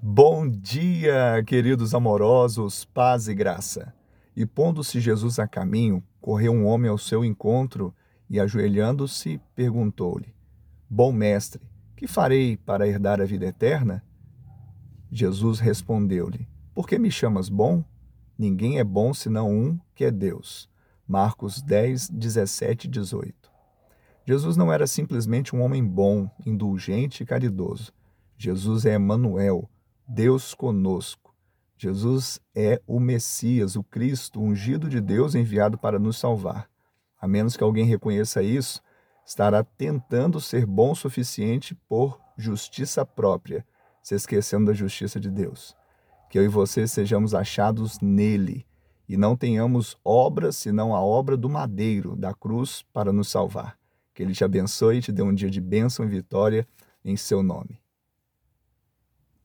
Bom dia, queridos amorosos, paz e graça. E pondo-se Jesus a caminho, correu um homem ao seu encontro e, ajoelhando-se, perguntou-lhe: Bom mestre, que farei para herdar a vida eterna? Jesus respondeu-lhe: Por que me chamas bom? Ninguém é bom senão um, que é Deus. Marcos 10, 17 e 18. Jesus não era simplesmente um homem bom, indulgente e caridoso. Jesus é Emanuel, Deus conosco. Jesus é o Messias, o Cristo, ungido de Deus enviado para nos salvar. A menos que alguém reconheça isso, estará tentando ser bom o suficiente por justiça própria, se esquecendo da justiça de Deus. Que eu e você sejamos achados nele e não tenhamos obras senão a obra do madeiro, da cruz, para nos salvar. Que ele te abençoe e te dê um dia de bênção e vitória em seu nome.